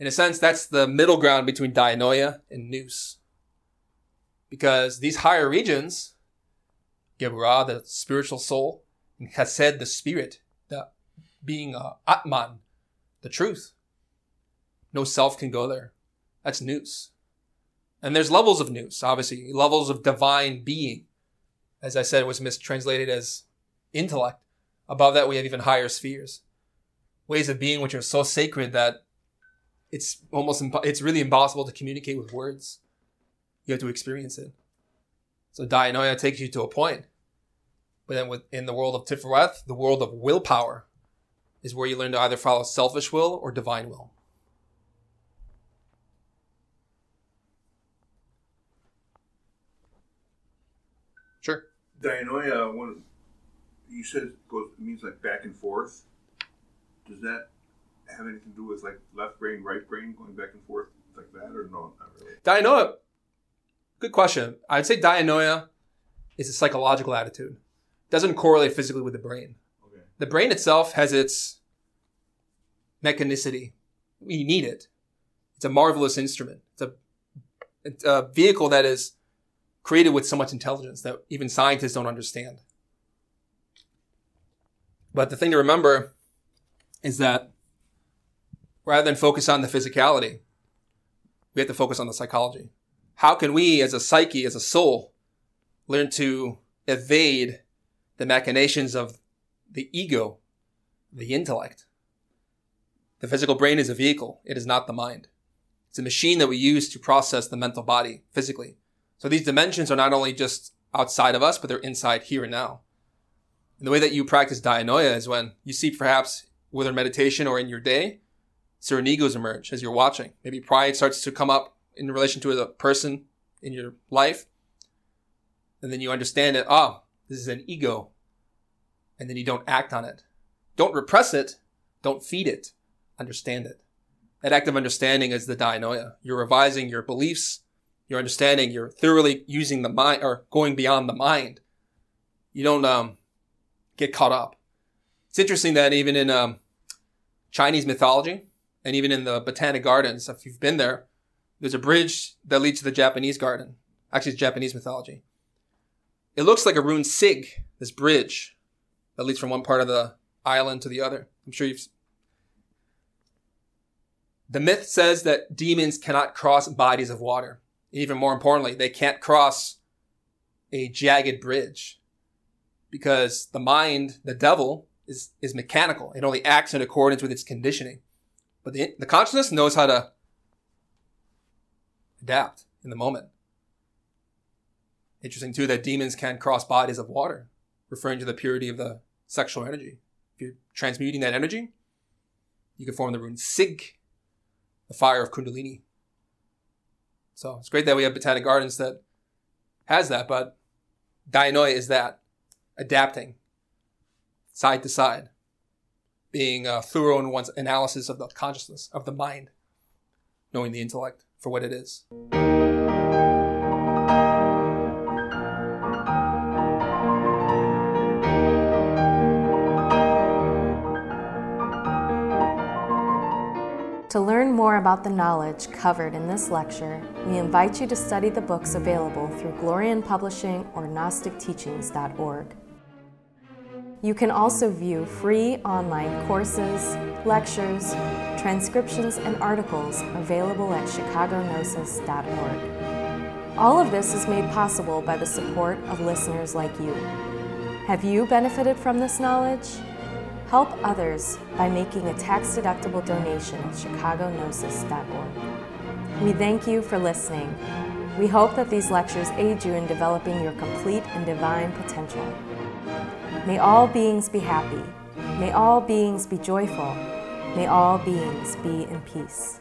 In a sense, that's the middle ground between Dianoia and Nous. Because these higher regions, Geburah, the spiritual soul, and Chesed, the spirit, the being uh, Atman, the truth. No self can go there. That's Nous. And there's levels of Nous, obviously, levels of divine being. As I said, it was mistranslated as intellect. Above that, we have even higher spheres. Ways of being which are so sacred that it's almost impo- it's really impossible to communicate with words. You have to experience it. So Dianoia takes you to a point. But then within the world of Tifereth, the world of willpower, is where you learn to either follow selfish will or divine will. Sure. Dianoia, one, you said it goes it means like back and forth. Does that have anything to do with like left brain, right brain going back and forth like that, or no? Not really. Dianoia, good question. I'd say dianoia is a psychological attitude. Doesn't correlate physically with the brain. Okay. The brain itself has its mechanicity. We need it. It's a marvelous instrument. It's a, it's a vehicle that is created with so much intelligence that even scientists don't understand. But the thing to remember is that rather than focus on the physicality, we have to focus on the psychology. How can we, as a psyche, as a soul, learn to evade the machinations of the ego, the intellect? The physical brain is a vehicle. It is not the mind. It's a machine that we use to process the mental body physically. So these dimensions are not only just outside of us, but they're inside here and now. And the way that you practice dianoia is when you see perhaps whether meditation or in your day, certain egos emerge as you're watching. Maybe pride starts to come up in relation to a person in your life. And then you understand it. Ah, this is an ego. And then you don't act on it. Don't repress it. Don't feed it. Understand it. That act of understanding is the dianoia. You're revising your beliefs, your understanding. You're thoroughly using the mind or going beyond the mind. You don't um, get caught up. It's interesting that even in um, Chinese mythology and even in the Botanic Gardens, if you've been there, there's a bridge that leads to the Japanese garden. Actually, it's Japanese mythology. It looks like a rune sig, this bridge that leads from one part of the island to the other. I'm sure you've. The myth says that demons cannot cross bodies of water. Even more importantly, they can't cross a jagged bridge because the mind, the devil, is, is mechanical. It only acts in accordance with its conditioning. But the, the consciousness knows how to adapt in the moment. Interesting too that demons can cross bodies of water, referring to the purity of the sexual energy. If you're transmuting that energy, you can form the rune Sig, the fire of Kundalini. So it's great that we have Botanic Gardens that has that, but Dianoia is that adapting side to side, being uh, thorough in one's analysis of the consciousness of the mind, knowing the intellect for what it is. To learn more about the knowledge covered in this lecture, we invite you to study the books available through Glorian Publishing or GnosticTeachings.org. You can also view free online courses, lectures, transcriptions, and articles available at chicagognosis.org. All of this is made possible by the support of listeners like you. Have you benefited from this knowledge? Help others by making a tax-deductible donation at chicagognosis.org. We thank you for listening. We hope that these lectures aid you in developing your complete and divine potential. May all beings be happy. May all beings be joyful. May all beings be in peace.